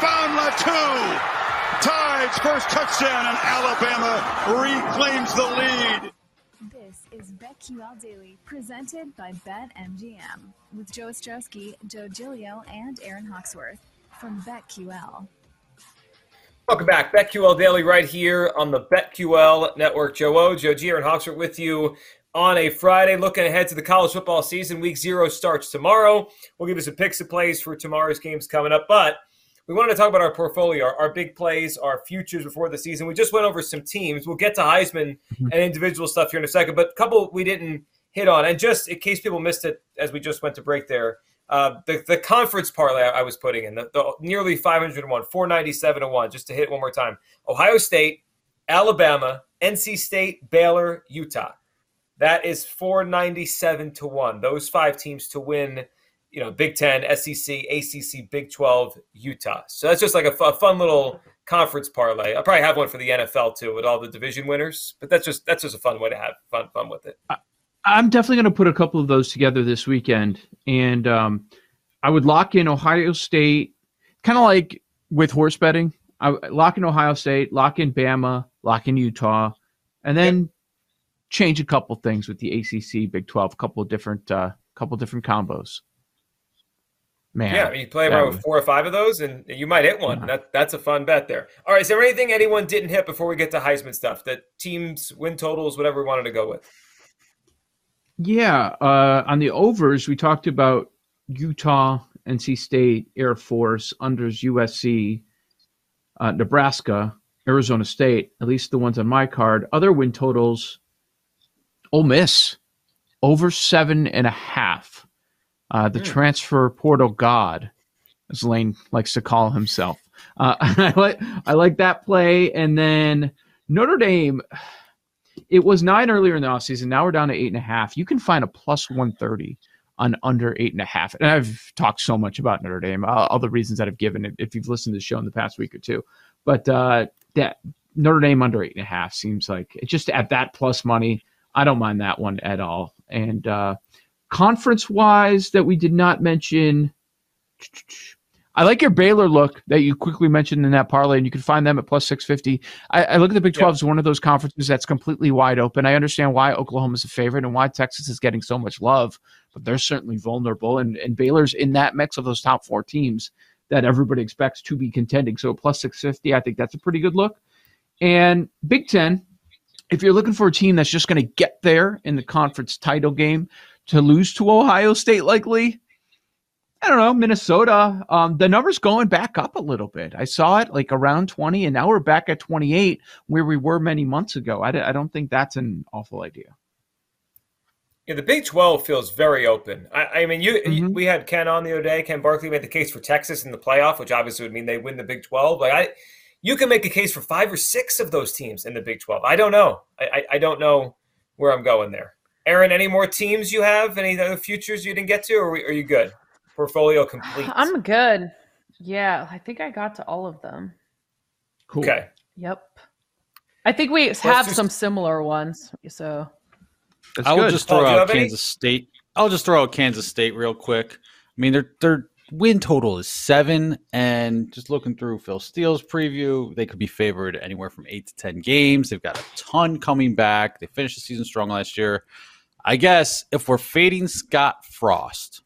found Latu. Tide's first touchdown, and Alabama reclaims the lead. This is BetQL Daily, presented by BetMGM, with Joe Ostrowski, Joe Gilio, and Aaron Hawksworth from BetQL. Welcome back. BetQL Daily right here on the BetQL Network. Joe O, Joe G, Aaron Hawksworth with you on a Friday, looking ahead to the college football season. Week zero starts tomorrow. We'll give you some picks and plays for tomorrow's games coming up. But we wanted to talk about our portfolio, our, our, big plays, our futures before the season. We just went over some teams. We'll get to Heisman mm-hmm. and individual stuff here in a second, but a couple we didn't hit on. And just in case people missed it as we just went to break there, uh, the, the conference parlay I was putting in, the, the nearly 501, 497 to 1, just to hit one more time. Ohio State, Alabama, NC State, Baylor, Utah. That is 497 to 1. Those five teams to win, you know, Big 10, SEC, ACC, Big 12, Utah. So that's just like a, a fun little conference parlay. I'll probably have one for the NFL too with all the division winners, but that's just that's just a fun way to have fun fun with it. I'm definitely going to put a couple of those together this weekend and um, I would lock in Ohio State kind of like with horse betting. I lock in Ohio State, lock in Bama, lock in Utah, and then yep change a couple things with the ACC, Big Twelve, a couple of different, uh, couple different combos. Man, yeah, you play around with four or five of those, and you might hit one. Yeah. That that's a fun bet there. All right, is there anything anyone didn't hit before we get to Heisman stuff? That teams, win totals, whatever we wanted to go with. Yeah, uh, on the overs, we talked about Utah, NC State, Air Force, unders USC, uh, Nebraska, Arizona State. At least the ones on my card. Other win totals Ole Miss over seven and a half. Uh, the mm. transfer portal god, as Lane likes to call himself. Uh, I like I like that play, and then Notre Dame. It was nine earlier in the offseason. Now we're down to eight and a half. You can find a plus one thirty on under eight and a half. And I've talked so much about Notre Dame, all the reasons that I've given if you've listened to the show in the past week or two. But uh, that Notre Dame under eight and a half seems like just at that plus money. I don't mind that one at all. And uh, conference wise, that we did not mention, I like your Baylor look that you quickly mentioned in that parlay, and you can find them at plus 650. I, I look at the Big 12 as one of those conferences that's completely wide open. I understand why Oklahoma is a favorite and why Texas is getting so much love, but they're certainly vulnerable. And, and Baylor's in that mix of those top four teams that everybody expects to be contending. So plus 650, I think that's a pretty good look. And Big 10, if you're looking for a team that's just going to get there in the conference title game to lose to Ohio State likely, I don't know, Minnesota. Um, the number's going back up a little bit. I saw it like around 20, and now we're back at 28 where we were many months ago. I, I don't think that's an awful idea. Yeah, the Big 12 feels very open. I, I mean, you, mm-hmm. you, we had Ken on the other day. Ken Barkley made the case for Texas in the playoff, which obviously would mean they win the Big 12. Like I, you can make a case for five or six of those teams in the Big 12. I don't know. I, I, I don't know where I'm going there. Aaron, any more teams you have? Any other futures you didn't get to, or are you good? Portfolio complete. I'm good. Yeah, I think I got to all of them. Cool. Okay. Yep. I think we Let's have just... some similar ones. So I will just oh, throw out Kansas any? State. I'll just throw out Kansas State real quick. I mean, they're they're win total is seven. And just looking through Phil Steele's preview, they could be favored anywhere from eight to 10 games. They've got a ton coming back. They finished the season strong last year. I guess if we're fading Scott Frost,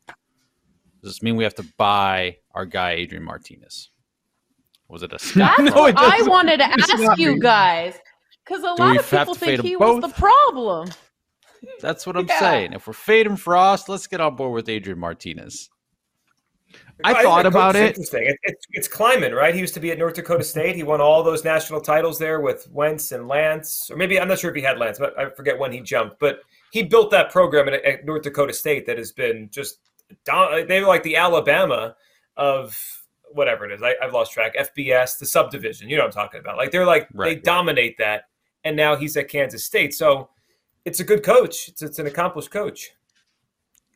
does this mean we have to buy our guy, Adrian Martinez? Was it a Scott? That's no, what I wanted to ask you guys. Because a Do lot of people think he was the problem. That's what I'm yeah. saying. If we're fading Frost, let's get on board with Adrian Martinez. I thought about it. Interesting. It, it's, it's Klieman, right? He used to be at North Dakota State. He won all those national titles there with Wentz and Lance, or maybe I'm not sure if he had Lance, but I forget when he jumped. But he built that program at, at North Dakota State that has been just they were like the Alabama of whatever it is. I, have lost track. FBS, the subdivision. You know what I'm talking about? Like they're like right, they right. dominate that, and now he's at Kansas State. So it's a good coach. It's, it's an accomplished coach.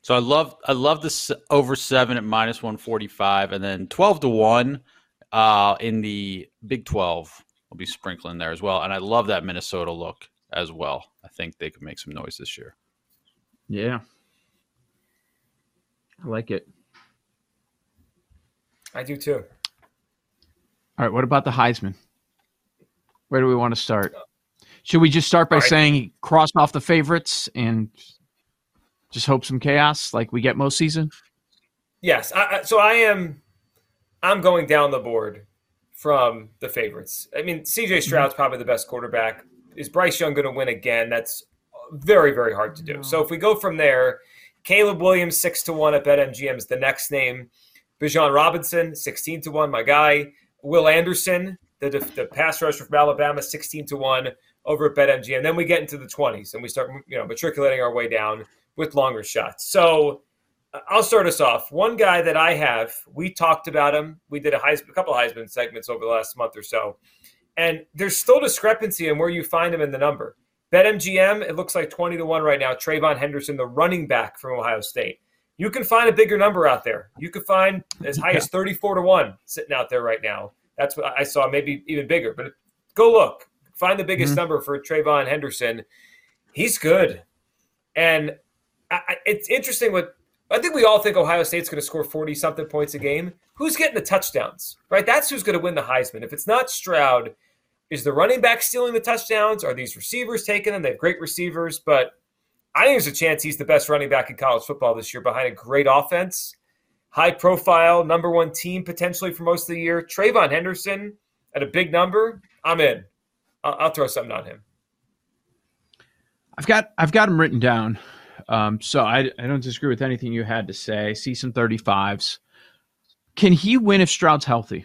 So I love I love this over seven at minus one forty five, and then twelve to one uh, in the Big Twelve. I'll be sprinkling there as well, and I love that Minnesota look as well. I think they could make some noise this year. Yeah, I like it. I do too. All right. What about the Heisman? Where do we want to start? Should we just start by right. saying cross off the favorites and just hope some chaos like we get most season? Yes. I, so I am. I'm going down the board from the favorites. I mean, CJ Stroud's mm-hmm. probably the best quarterback. Is Bryce Young going to win again? That's very, very hard to do. No. So if we go from there, Caleb Williams six to one at BetMGM is the next name. Bijan Robinson sixteen to one, my guy. Will Anderson, the the pass rusher from Alabama, sixteen to one over at BetMGM. Then we get into the twenties and we start you know matriculating our way down with longer shots. So uh, I'll start us off. One guy that I have, we talked about him. We did a, Heisman, a couple Heisman segments over the last month or so, and there's still discrepancy in where you find him in the number. BetMGM, it looks like 20 to 1 right now. TreVeyon Henderson, the running back from Ohio State. You can find a bigger number out there. You could find as high yeah. as 34 to 1 sitting out there right now. That's what I saw, maybe even bigger. But go look. Find the biggest mm-hmm. number for TreVeyon Henderson. He's good. And I, it's interesting what I think we all think Ohio State's going to score 40 something points a game. Who's getting the touchdowns, right? That's who's going to win the Heisman. If it's not Stroud, is the running back stealing the touchdowns? Are these receivers taking them? They have great receivers, but I think there's a chance he's the best running back in college football this year behind a great offense, high profile, number one team potentially for most of the year. TreVeyon Henderson at a big number, I'm in. I'll, I'll throw something on him. I've got I've got him written down. Um, so I, I don't disagree with anything you had to say. See some 35s. Can he win if Stroud's healthy?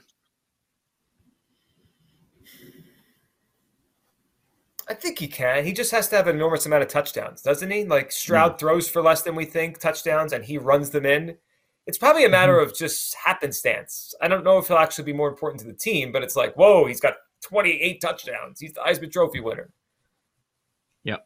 I think he can. He just has to have an enormous amount of touchdowns, doesn't he? Like Stroud mm. throws for less than we think touchdowns, and he runs them in. It's probably a matter mm-hmm. of just happenstance. I don't know if he'll actually be more important to the team, but it's like, whoa, he's got 28 touchdowns. He's the Heisman Trophy winner. Yep,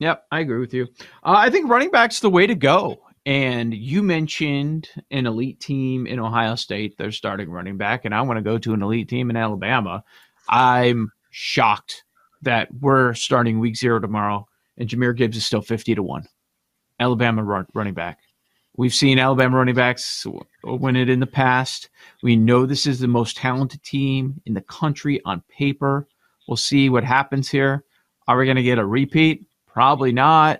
Yep, I agree with you. Uh, I think running back's the way to go. And you mentioned an elite team in Ohio State. They're starting running back, and I want to go to an elite team in Alabama. I'm shocked that we're starting week zero tomorrow, and Jahmyr Gibbs is still 50 to 1. Alabama run, running back. We've seen Alabama running backs win it in the past. We know this is the most talented team in the country on paper. We'll see what happens here. Are we going to get a repeat? Probably not.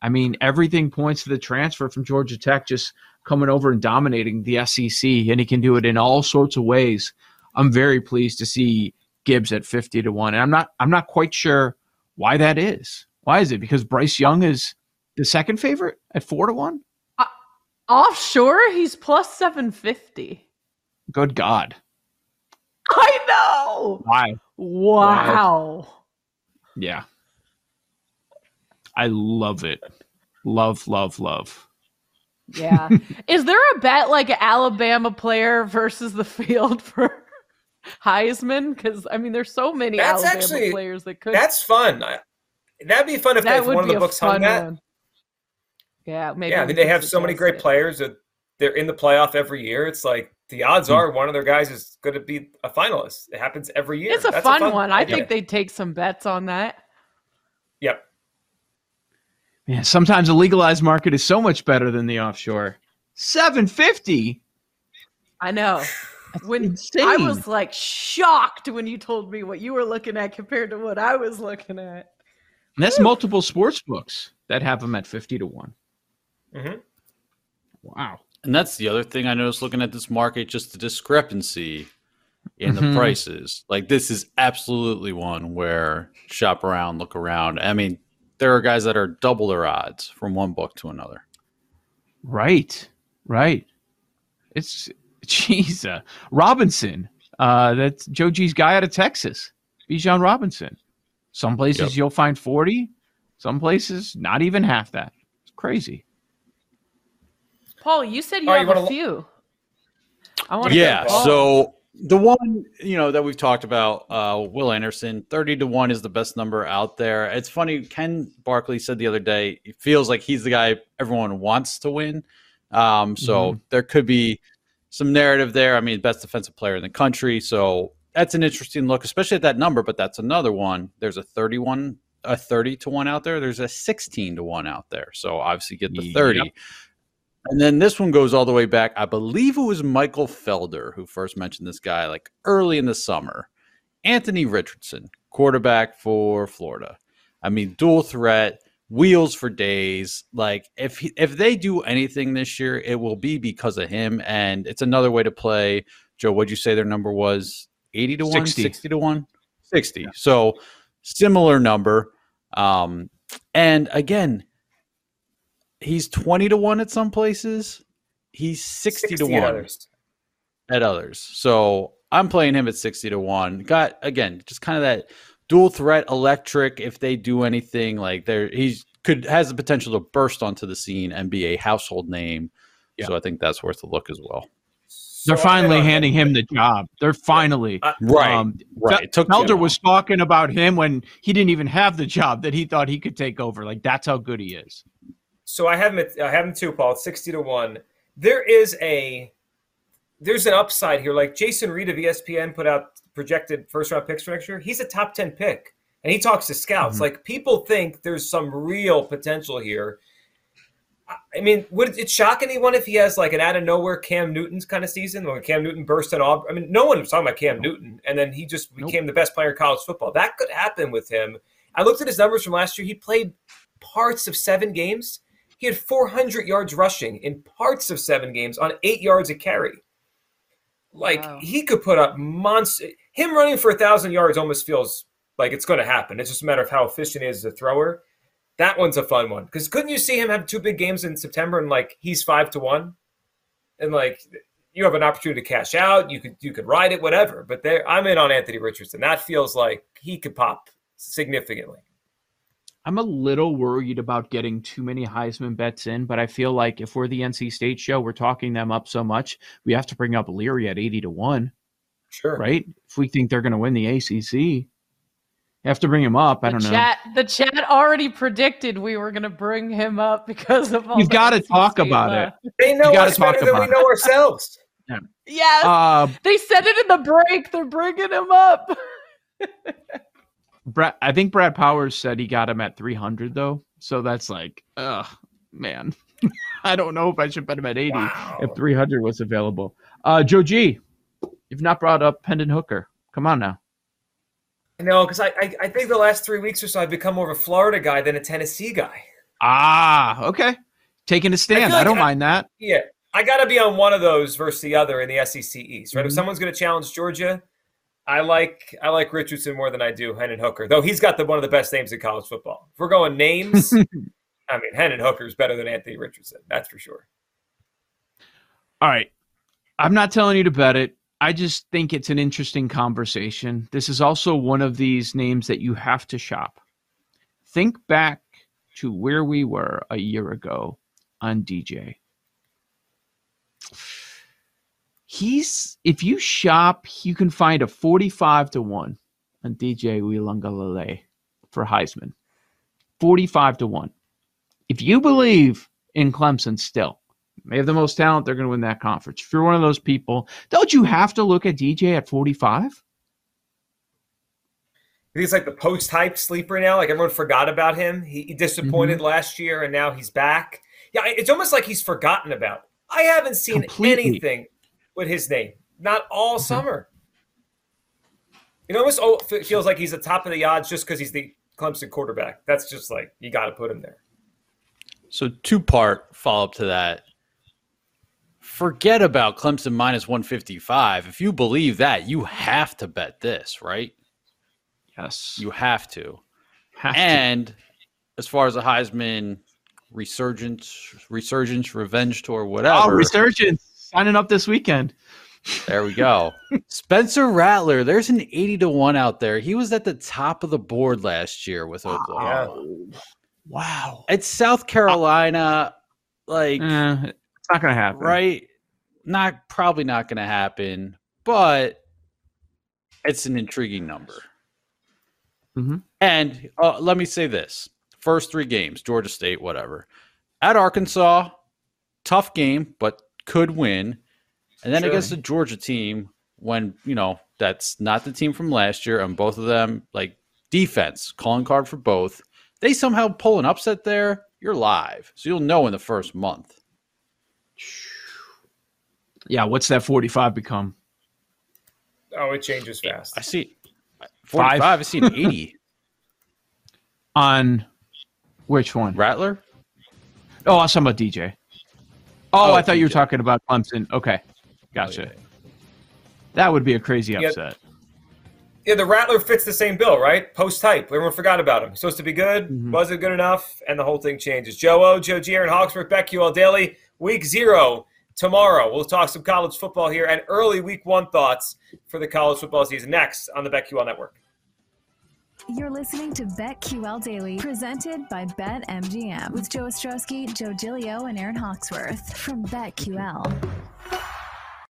I mean, everything points to the transfer from Georgia Tech just coming over and dominating the SEC, and he can do it in all sorts of ways. I'm very pleased to see Gibbs at 50 to 1. And I'm not I'm not quite sure why that is. Why is it? Because Bryce Young is the second favorite at 4 to 1? Uh, offshore, he's plus 750. Good God. I know. Why? Wow. Why? Yeah. I love it. Love, love, love. Yeah. Is there a bet like an Alabama player versus the field for Heisman? Because I mean, there's so many that's Alabama actually, players that could. That's fun. That'd be fun if, that if one of the books hung that. One. Yeah, maybe. Yeah, I mean, they have so many great it. players that they're in the playoff every year. It's like the odds hmm. are one of their guys is going to be a finalist. It happens every year. It's a, fun, a fun, one. Idea. I think they'd take some bets on that. Yep. Yeah, sometimes a legalized market is so much better than the offshore. Seven fifty. I know. when insane. I was like shocked when you told me what you were looking at compared to what I was looking at. And that's Woo. multiple sports books that have them at fifty to one. Mm-hmm. Wow. And that's the other thing I noticed looking at this market, just the discrepancy in mm-hmm. the prices. Like this is absolutely one where shop around, look around. I mean, there are guys that are double their odds from one book to another. Right, right. It's geez, uh, Robinson. Uh, that's Joe G's guy out of Texas, Bijan Robinson. Some places yep. you'll find forty, some places not even half that. It's crazy. Paul, you said you oh, have you a few. I want yeah. So the one you know that we've talked about, uh, Will Anderson, thirty to one is the best number out there. It's funny. Ken Barkley said the other day, it feels like he's the guy everyone wants to win. Um, so mm-hmm. there could be some narrative there. I mean, best defensive player in the country. So that's an interesting look, especially at that number. But that's another one. There's a thirty-one, a thirty to one out there. There's a sixteen to one out there. So obviously get the thirty. Yep. And then this one goes all the way back. I believe it was Michael Felder who first mentioned this guy like early in the summer. Anthony Richardson, quarterback for Florida. I mean, dual threat, wheels for days. Like if he, if they do anything this year, it will be because of him. And it's another way to play. Joe, what'd you say their number was? 80 to 1, 60 to 1? 60. Yeah. So similar number. Um, and again, he's 20 to 1 at some places. He's 60, 60 to 1 others. at others. So I'm playing him at 60 to 1. Got again, just kind of that dual threat electric if they do anything like there he's could has the potential to burst onto the scene and be a household name. Yeah. So I think that's worth a look as well. They're so finally handing him the job. They're finally uh, right. Um, right. Felder was talking about him when he didn't even have the job that he thought he could take over. Like that's how good he is. So I have him. At, I have him too, Paul. It's sixty to one. There is a there's an upside here. Like Jason Reed of ESPN put out projected first round picks for next year. He's a top ten pick, and he talks to scouts. Mm-hmm. Like people think there's some real potential here. I mean, would it shock anyone if he has like an out of nowhere Cam Newton's kind of season when Cam Newton burst in all? I mean, no one was talking about Cam Newton, and then he just became nope. the best player in college football. That could happen with him. I looked at his numbers from last year. He played parts of seven games. He had 400 yards rushing in parts of seven games on eight yards a carry. Like wow. he could put up monster. Him running for a thousand yards almost feels like it's going to happen. It's just a matter of how efficient he is as a thrower. That one's a fun one because couldn't you see him have two big games in September and like he's five to one, and like you have an opportunity to cash out. You could you could ride it, whatever. But there, I'm in on Anthony Richardson. That feels like he could pop significantly. I'm a little worried about getting too many Heisman bets in, but I feel like if we're the NC State show, we're talking them up so much, we have to bring up Leary at 80 to 1. Sure. Right? If we think they're going to win the ACC, have to bring him up. I don't the know. The chat already predicted we were going to bring him up because of all. You've got to talk about it. They know us better than we know ourselves. Yeah. Yes. Uh, they said it in the break. They're bringing him up. Brad, I think Brad Powers said he got him at 300 though. So that's like, ugh, man. I don't know if I should bet him at 80 wow. if 300 was available. Uh, Joe G, you've not brought up Hendon Hooker. Come on now. No, because I, I, I think the last three weeks or so I've become more of a Florida guy than a Tennessee guy. Ah, okay. Taking a stand. I, like I don't I, mind that. Yeah. I got to be on one of those versus the other in the SEC East, right? Mm-hmm. If someone's going to challenge Georgia, I like I like Richardson more than I do Hendon Hooker, though he's got the one of the best names in college football. If we're going names, I mean Hendon Hooker is better than Anthony Richardson, that's for sure. All right, I'm not telling you to bet it. I just think it's an interesting conversation. This is also one of these names that you have to shop. Think back to where we were a year ago on DJ. He's if you shop, you can find a 45 to 1 on DJ Uiagalelei for Heisman. 45 to 1. If you believe in Clemson still, they have the most talent. They're going to win that conference. If you're one of those people, don't you have to look at DJ at 45? He's like the post hype sleeper now. Like everyone forgot about him. He, he disappointed mm-hmm. last year, and now he's back. Yeah, it's almost like he's forgotten about. I haven't seen Completely. anything with his name, not all mm-hmm. summer. It almost feels like he's the top of the odds just because he's the Clemson quarterback. That's just like you got to put him there. So two part follow up to that forget about Clemson minus 155. If you believe that, you have to bet this, right? Yes. You have to. Have and to. as far as the Heisman resurgence, resurgence, revenge tour, whatever. Oh, resurgence. Signing up this weekend. There we go. Spencer Rattler, there's an 80 to 1 out there. He was at the top of the board last year with Oklahoma. Wow. wow. It's South Carolina. Like, eh, it's not going to happen. Right? Not probably not going to happen, but it's an intriguing number. Mm-hmm. And uh, let me say this: first three games, Georgia State, whatever. At Arkansas, tough game, but could win. And then sure. against the Georgia team, when you know that's not the team from last year, and both of them like defense, calling card for both. They somehow pull an upset there. You're live, so you'll know in the first month. Yeah, what's that 45 become? Oh, it changes fast. I see 45, Five? I see an 80. On which one? Rattler? Oh, I was talking about DJ. Oh, oh I thought DJ. you were talking about Clemson. Okay. Gotcha. Oh, yeah. That would be a crazy upset. Yeah. yeah, the Rattler fits the same bill, right? Post type. Everyone forgot about him. Supposed to be good. Mm-hmm. Wasn't good enough. And the whole thing changes. Joe O, Joe G, Aaron Hawksworth, BetQL Daily. Week zero tomorrow. We'll talk some college football here and early week one thoughts for the college football season next on the BetQL Network. You're listening to BetQL Daily, presented by BetMGM, with Joe Ostrowski, Joe Gilio, and Aaron Hawksworth from BetQL.